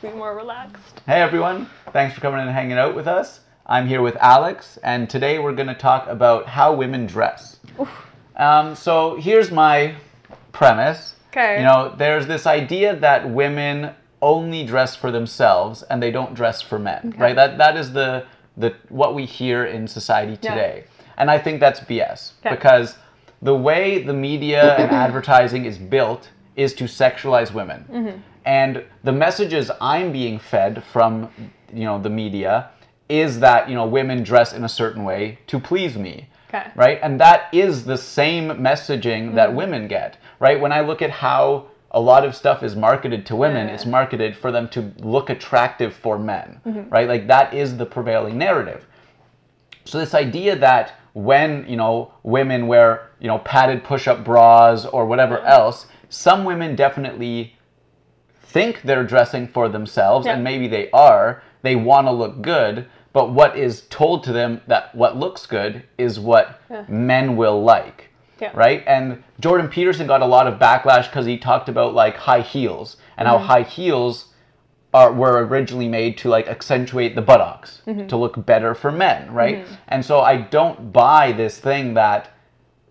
to be more relaxed. Hey everyone, thanks for coming and hanging out with us. I'm here with Alex, and today we're going to talk about how women dress. Um, so here's my premise. Okay. You know, there's this idea that women only dress for themselves and they don't dress for men, right? That that is the the what we hear in society Yeah. today, and I think that's BS Okay. because the way the media and advertising is built is to sexualize women, Mm-hmm. And the messages I'm being fed from you know the media is that you know women dress in a certain way to please me Okay. right? And that is the same messaging that mm-hmm. women get, right? When I look at how a lot of stuff is marketed to women, Yeah. it's marketed for them to look attractive for men, mm-hmm. right? Like that is the prevailing narrative. So this idea that when you know women wear you know padded push-up bras or whatever mm-hmm. else, some women definitely think they're dressing for themselves, Yeah. and maybe they are. They want to look good, but what is told to them that what looks good is what Yeah. men will like, Yeah. right? And Jordan Peterson got a lot of backlash because he talked about like high heels and how mm-hmm. high heels are were originally made to like accentuate the buttocks mm-hmm. to look better for men, right? Mm-hmm. And so I don't buy this thing that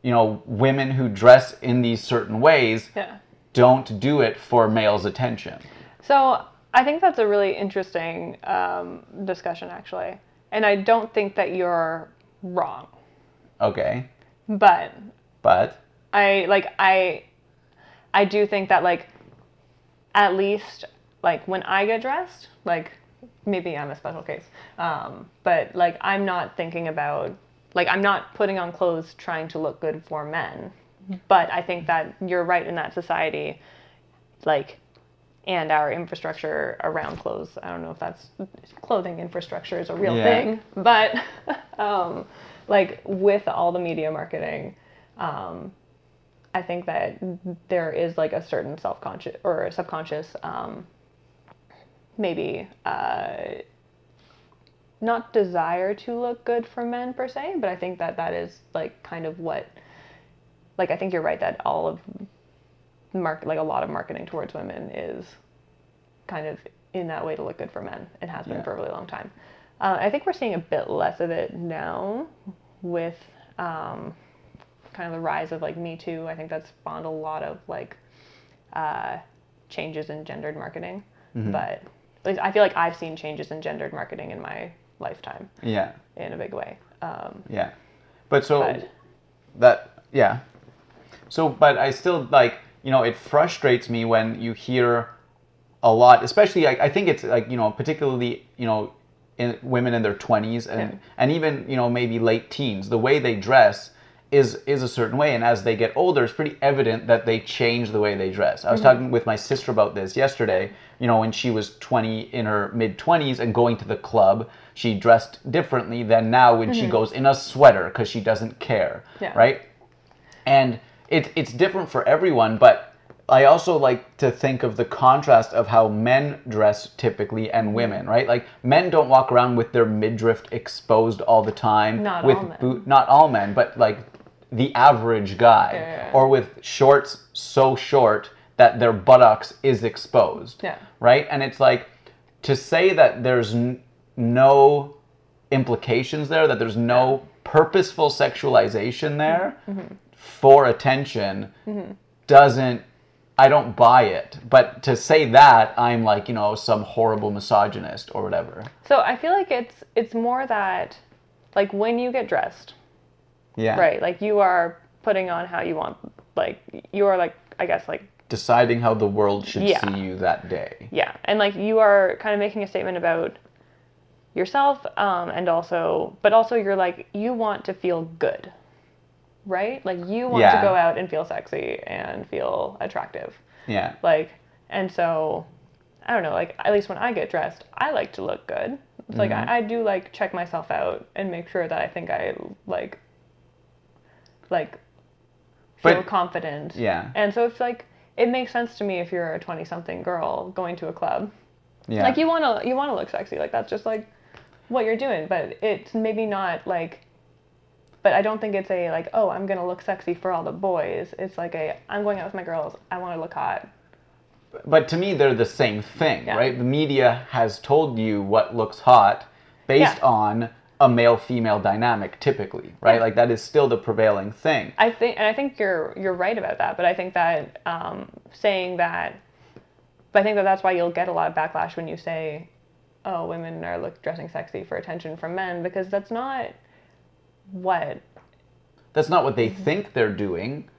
you know women who dress in these certain ways Yeah. Don't do it for males' attention. So I think that's a really interesting um, discussion, actually. And I don't think that you're wrong, Okay, but but I like I I do think that like at least like when I get dressed, like maybe I'm a special case. Um, but like I'm not thinking about like I'm not putting on clothes trying to look good for men. But I think that you're right in that society like and our infrastructure around clothes. I don't know if that's clothing infrastructure is a real Yeah. thing, but um, like with all the media marketing, um, I think that there is like a certain self-conscious or subconscious, um, maybe uh, not desire to look good for men per se, but I think that that is like kind of what, like I think you're right that all of mark like a lot of marketing towards women is kind of in that way to look good for men and has been Yeah. for a really long time. Uh, I think we're seeing a bit less of it now with um, kind of the rise of like Me Too. I think that's spawned a lot of like uh, changes in gendered marketing. But at least I feel like I've seen changes in gendered marketing in my lifetime yeah, in a big way. Um, yeah. But so but that yeah. So, but I still like you know it frustrates me when you hear a lot, especially like I think it's like you know particularly you know in women in their twenties and Yeah. and even you know maybe late teens, the way they dress is is a certain way, and as they get older, it's pretty evident that they change the way they dress. I was mm-hmm. talking with my sister about this yesterday. You know, when she was twenty in her mid twenties and going to the club, she dressed differently than now when she mm-hmm. goes in a sweater because she doesn't care, Yeah. right? and it, it's different for everyone but i also like to think of the contrast of how men dress typically Mm-hmm. and women right like men don't walk around with their midriff exposed all the time Not with all men. boot not all men but like the average guy yeah. or with shorts so short that their buttocks is exposed Yeah. right and it's like to say that there's n- no implications there that there's no purposeful sexualization there Mm-hmm. For attention doesn't I don't buy it. But to say that I'm like, you know, some horrible misogynist or whatever. so I feel like it's it's more that like when you get dressed, Yeah. right? Like you are putting on how you want like you are like I guess like Deciding how the world should Yeah. see you that day. yeah and like you are kind of making a statement about yourself um, and also but also you're like you want to feel good right like you want Yeah. to go out and feel sexy and feel attractive Yeah. like and so i don't know like at least when i get dressed i like to look good it's like Mm-hmm. I, I do like check myself out and make sure that i think i like like feel But- confident Yeah. and so it's like it makes sense to me if you're a 20 something girl going to a club Yeah. like you want to you want to look sexy like that's just like what you're doing but it's maybe not like but i don't think it's a like oh i'm gonna look sexy for all the boys it's like a i'm going out with my girls i want to look hot but to me they're the same thing, Yeah. right? The media has told you what looks hot based Yeah. on a male female dynamic typically, right? Yeah. Like that is still the prevailing thing. I think, and I think you're you're right about that. But I think that um, saying that, but I think that that's why you'll get a lot of backlash when you say, "Oh, women are look dressing sexy for attention from men," because that's not what. That's not what they mm-hmm. think they're doing,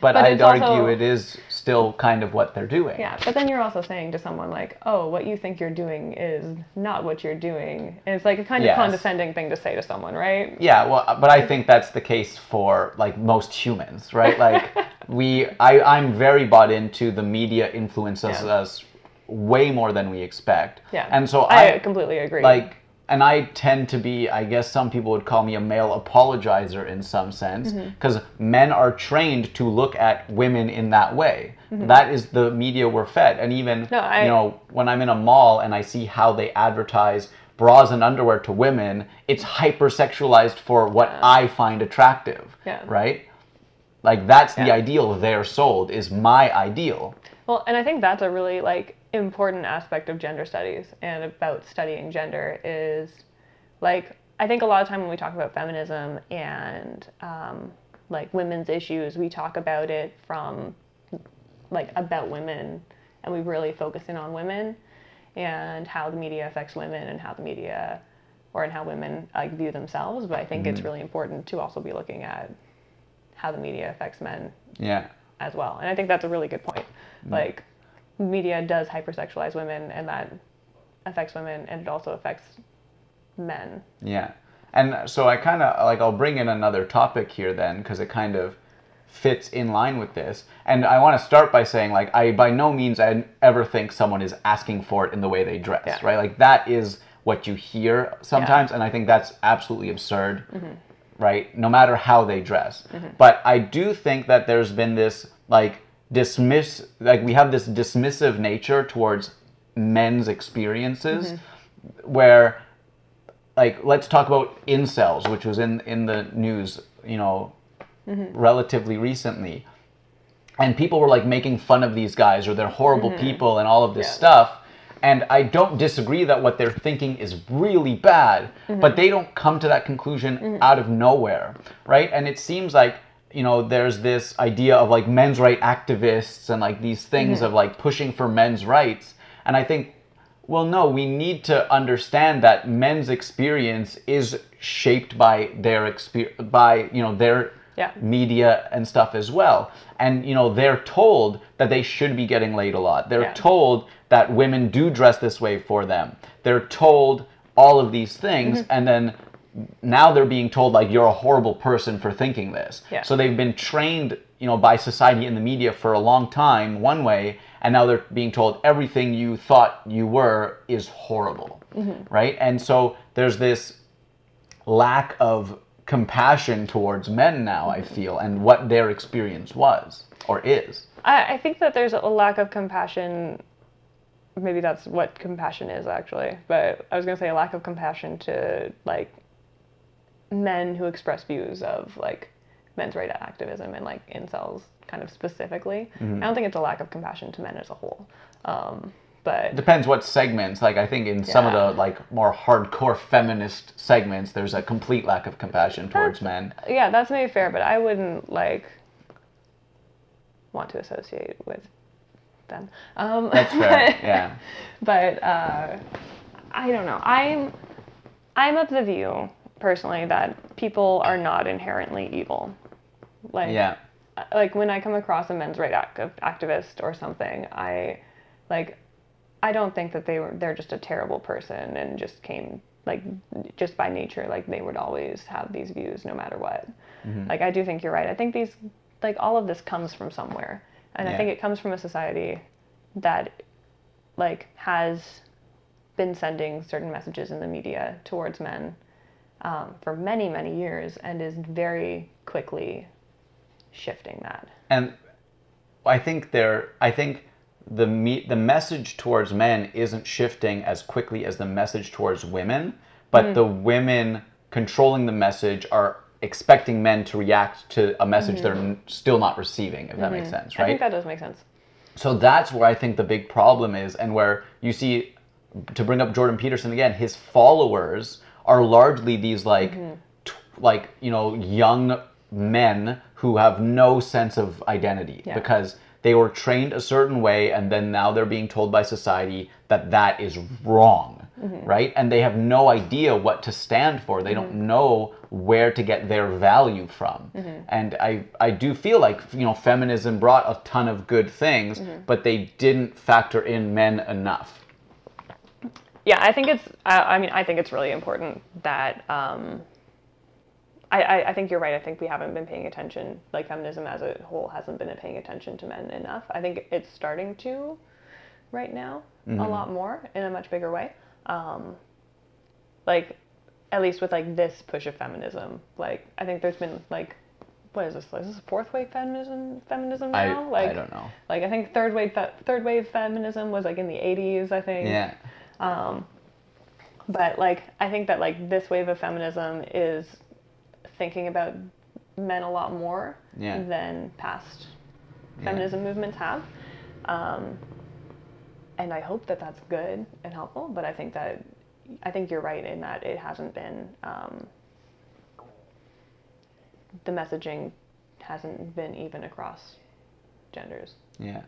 but, But I'd argue also- it is still kind of what they're doing. Yeah, but then you're also saying to someone like, "Oh, what you think you're doing is not what you're doing." And it's like a kind Yes. of condescending thing to say to someone, right? Yeah, well, uh, but I think that's the case for like most humans, right? Like we, I, I'm very bought into the media influences Yeah. us way more than we expect. Yeah. and so I, I, completely agree. like, and I tend to be, I guess some people would call me a male apologizer in some sense, Mm-hmm. because men are trained to look at women in that way. That is the media we're fed, and even Mm-hmm. No, I- you know when I'm in a mall and I see how they advertise bras and underwear to women, it's hypersexualized for what I find attractive. Yeah. Right? Like that's the ideal they're sold is my ideal. Well, and I think that's a really like important aspect of gender studies and about studying gender is like I think a lot of time when we talk about feminism and um, like women's issues, we talk about it from like about women, and we really focus in on women and how the media affects women and how the media or and how women like view themselves. But I think it's really important to also be looking at how the media affects men Yeah. as well. And I think that's a really good point. Like, media does hypersexualize women, and that affects women, and it also affects men. Yeah. And so I kind of like I'll bring in another topic here then because it kind of fits in line with this. And I want to start by saying like I by no means I ever think someone is asking for it in the way they dress, Yeah. right? Like that is what you hear sometimes and I think that's absolutely absurd. Mm-hmm. Right? No matter how they dress. Mm-hmm. But I do think that there's been this like dismiss like we have this dismissive nature towards men's experiences mm-hmm. where like let's talk about incels, which was in in the news, you know, mm-hmm. relatively recently. And people were like making fun of these guys or they're horrible mm-hmm. people and all of this Yeah. stuff. And I don't disagree that what they're thinking is really bad, but they don't come to that conclusion out of nowhere, right? And it seems like, you know, there's this idea of like men's right activists and like these things of like pushing for men's rights. And I think well, no, we need to understand that men's experience is shaped by their experience, by you know their Yeah. media and stuff as well. And you know they're told that they should be getting laid a lot. They're Yeah. told that women do dress this way for them. They're told all of these things, Mm-hmm. and then now they're being told like you're a horrible person for thinking this. Yeah. So they've been trained, you know, by society and the media for a long time one way, and now they're being told everything you thought you were is horrible, mm-hmm. right? And so there's this lack of compassion towards men now. I mm-hmm. feel, and what their experience was or is. I, I think that there's a lack of compassion. Maybe that's what compassion is actually, but I was gonna say a lack of compassion to like men who express views of like men's right activism and like incels kind of specifically. I don't think it's a lack of compassion to men as a whole. Um, but Depends what segments. Like I think in some of the like more hardcore feminist segments, there's a complete lack of compassion towards men. yeah, that's maybe fair, but I wouldn't like want to associate with them. Um, That's fair. yeah. but uh, I don't know. I'm I'm of the view personally that people are not inherently evil. Like Yeah. like when I come across a men's rights act- activist or something, I like I don't think that they were they're just a terrible person and just came like just by nature like they would always have these views no matter what. Mm-hmm. Like I do think you're right. I think these like all of this comes from somewhere. And I think it comes from a society that like has been sending certain messages in the media towards men um, for many many years and is very quickly shifting that. and I think there I think the me, the message towards men isn't shifting as quickly as the message towards women, but Mm. the women controlling the message are expecting men to react to a message they're n- still not receiving if that makes sense, Mm-hmm. I think that does make sense. So that's where I think the big problem is, and where you see, to bring up Jordan Peterson again, his followers are largely these like, mm-hmm. t- like you know, young men who have no sense of identity Yeah. because they were trained a certain way, and then now they're being told by society that that is wrong. Mm-hmm. Right, and they have no idea what to stand for. They don't mm-hmm. know where to get their value from. And I, I do feel like you know feminism brought a ton of good things, but they didn't factor in men enough. Yeah, I think it's. I, I mean, I think it's really important that. Um, I, I, I think you're right. I think we haven't been paying attention. Like feminism as a whole hasn't been paying attention to men enough. I think it's starting to, right now, a lot more in a much bigger way. Um, like, at least with like this push of feminism. Like, I think there's been like, what is this? Is this fourth wave feminism? Feminism I, now? like, I don't know. Like I think third wave third wave feminism was like in the 80s. I think. Yeah, But like I think that like this wave of feminism is thinking about men a lot more Yeah. than past Yeah. feminism movements have. Um, and I hope that that's good and helpful. But I think that I think you're right in that it hasn't been um, the messaging hasn't been even across genders. yeah.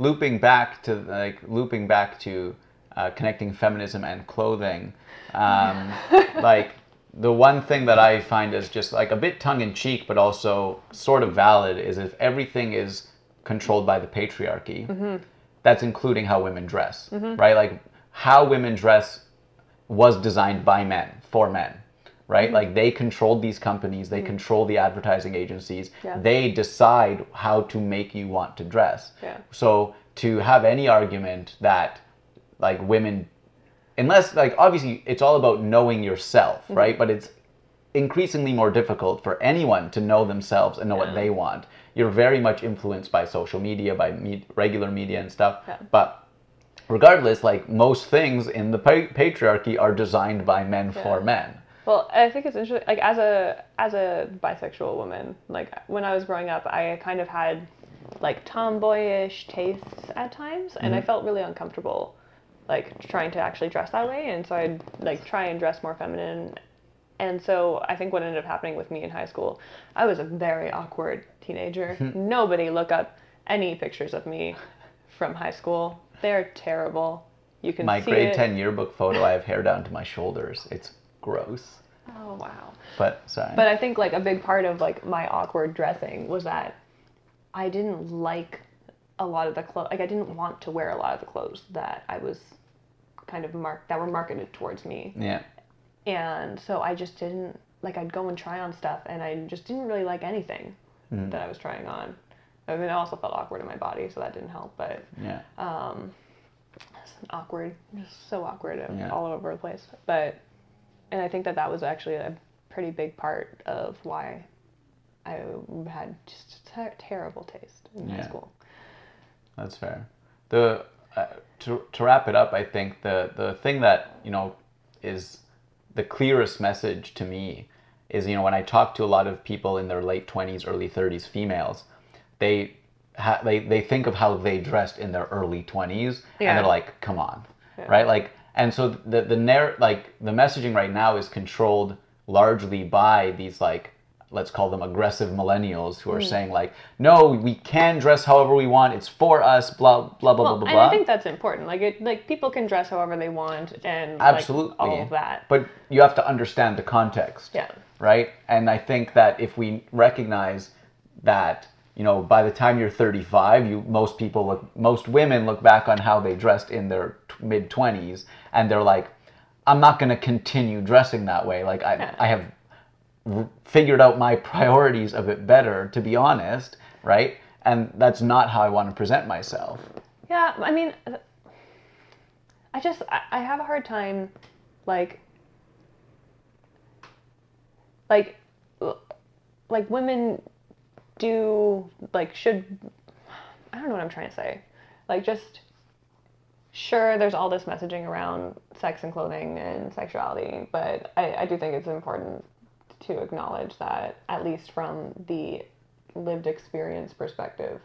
Looping back to like looping back to uh, connecting feminism and clothing, um, like the one thing that I find is just like a bit tongue in cheek, but also sort of valid is if everything is controlled by the patriarchy, that's including how women dress, right? Like how women dress was designed by men for men, right? Like they controlled these companies, they control the advertising agencies, Yeah. they decide how to make you want to dress. Yeah. So to have any argument that like women unless like obviously it's all about knowing yourself, Mm-hmm. right? But it's increasingly more difficult for anyone to know themselves and know what they want. You're very much influenced by social media, by me- regular media and stuff. Yeah. But regardless, like most things in the pa- patriarchy are designed by men for men. Well, I think it's interesting. Like as a as a bisexual woman, like when I was growing up, I kind of had like tomboyish tastes at times, and I felt really uncomfortable, like trying to actually dress that way. And so I'd like try and dress more feminine. And so I think what ended up happening with me in high school, I was a very awkward teenager. Nobody look up any pictures of me from high school. They're terrible. You can My grade it. 10 yearbook photo, I have hair down to my shoulders. It's gross. Oh wow. But sorry. But I think like a big part of like my awkward dressing was that I didn't like a lot of the clothes. Like I didn't want to wear a lot of the clothes that I was kind of mark that were marketed towards me. yeah. And so I just didn't like I'd go and try on stuff and I just didn't really like anything Hmm. that I was trying on. I mean, I also felt awkward in my body, so that didn't help. But Yeah. awkward, just so awkward Yeah. all over the place. But and I think that that was actually a pretty big part of why I had just ter- terrible taste in high school. That's fair. The uh, to to wrap it up, I think the the thing that you know is the clearest message to me is you know when I talk to a lot of people in their late twenties, early thirties, females, they ha- they they think of how they dressed in their early twenties, Yeah. and they're like, come on, right? Like, and so the the narr- like the messaging right now is controlled largely by these like let's call them aggressive millennials who are hmm. saying like no we can dress however we want it's for us blah blah blah Well, blah blah and blah I think that's important. Like it, like people can dress however they want, and absolutely like, all of that. but you have to understand the context Yeah. right and i think that if we recognize that you know by the time you're 35 you most people look most women look back on how they dressed in their t- mid 20s and they're like i'm not going to continue dressing that way like i, Yeah. I have figured out my priorities a bit better to be honest right? And that's not how i want to present myself. Yeah, I mean, I just I, have a hard time, like, like, like women do like should I don't know what I'm trying to say, like just sure there's all this messaging around sex and clothing and sexuality, but I, I do think it's important to acknowledge that at least from the lived experience perspective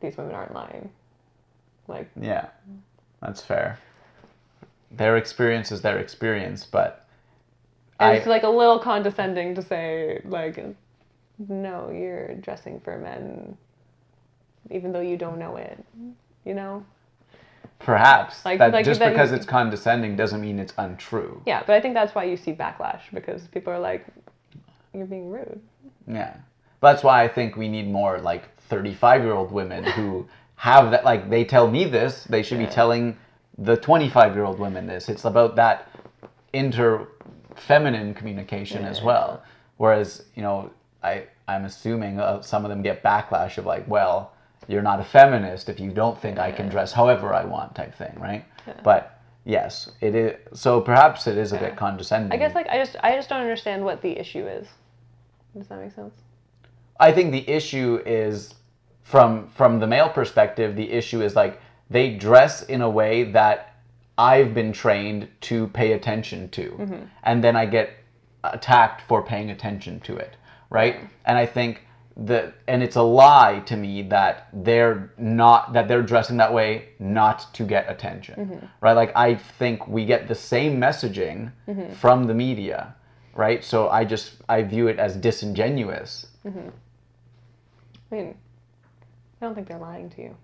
these women aren't lying. Like, Yeah, that's fair. Their experience is their experience, but I it's like a little condescending to say like, no, you're dressing for men, even though you don't know it. You know? Perhaps Like- that like just that- because it's condescending doesn't mean it's untrue. Yeah, but I think that's why you see backlash because people are like, you're being rude. Yeah. That's why I think we need more like 35 year old women who have that, like, they tell me this, they should Yeah. be telling the 25 year old women this. It's about that inter feminine communication as well. Whereas, you know, I, I'm assuming uh, some of them get backlash of like, well, you're not a feminist if you don't think I can dress however I want type thing, right? But yes, it is. So perhaps it is a Yeah. bit condescending. I guess like I just I just don't understand what the issue is. Does that make sense? I think the issue is from from the male perspective, the issue is like they dress in a way that I've been trained to pay attention to. Mm-hmm. And then I get attacked for paying attention to it, right? And I think that and it's a lie to me that they're not that they're dressing that way not to get attention. Mm-hmm. Right? Like I think we get the same messaging mm-hmm. from the media, right? So I just I view it as disingenuous mm-hmm. I mean, I don't think they're lying to you.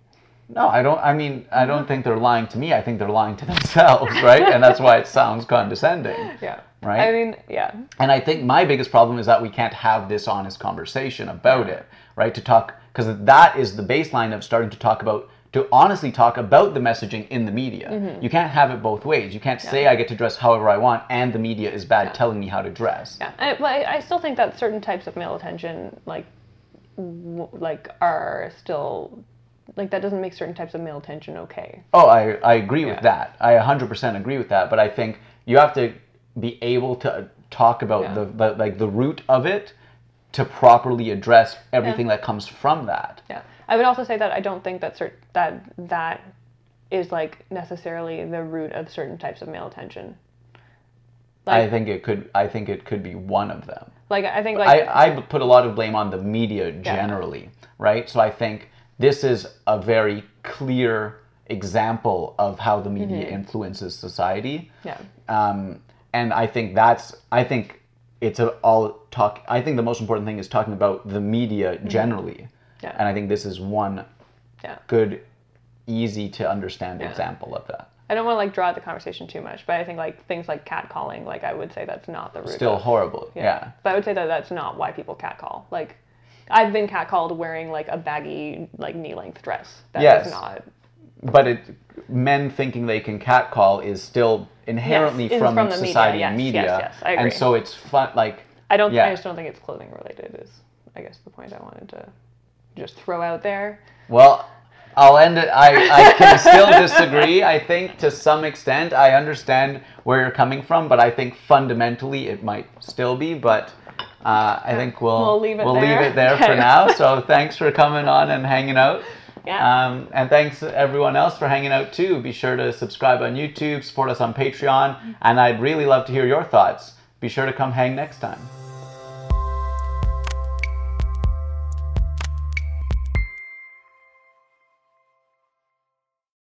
No, I don't. I mean, I don't think they're lying to me. I think they're lying to themselves, right? and that's why it sounds condescending, Yeah. right? I mean, yeah. and I think my biggest problem is that we can't have this honest conversation about it, right? To talk, because that is the baseline of starting to talk about, to honestly talk about the messaging in the media. Mm-hmm. You can't have it both ways. You can't say I get to dress however I want, and the media is bad telling me how to dress. Yeah, I, but I, I still think that certain types of male attention, like, w- like are still, like that doesn't make certain types of male attention okay. Oh, I, I agree with that. I 100% agree with that. But I think you have to be able to talk about Yeah. the, the like the root of it to properly address everything that comes from that. Yeah, I would also say that I don't think that cert- that that is like necessarily the root of certain types of male attention. I think it could. I think it could be one of them. like I think like I, I put a lot of blame on the media generally, right? So I think this is a very clear example of how the media Mm-hmm. influences society. yeah, um, and I think that's I think it's a, all talk. I think the most important thing is talking about the media generally, Mm-hmm. Yeah. and I think this is one yeah. good, easy to understand example of that. I don't want to like draw the conversation too much, but I think like things like catcalling, like I would say that's not the root. Still of, horrible, yeah. But I would say that that's not why people catcall. Like, I've been catcalled wearing like a baggy like knee length dress. That Yes. is not. But it, men thinking they can catcall is still inherently Yes, from, from the media, society yes, and yes, media, yes, I and so it's fun. Like I don't. Yeah. I just don't think it's clothing related. Is I guess the point I wanted to just throw out there. Well, I'll end it. I, I can still disagree. I think to some extent, I understand where you're coming from, but I think fundamentally it might still be. But uh, I think we'll We'll leave it we'll there. leave it there for now. So thanks for coming on and hanging out. Yeah. Um, and thanks everyone else for hanging out too. Be sure to subscribe on YouTube, support us on Patreon, and I'd really love to hear your thoughts. Be sure to come hang next time.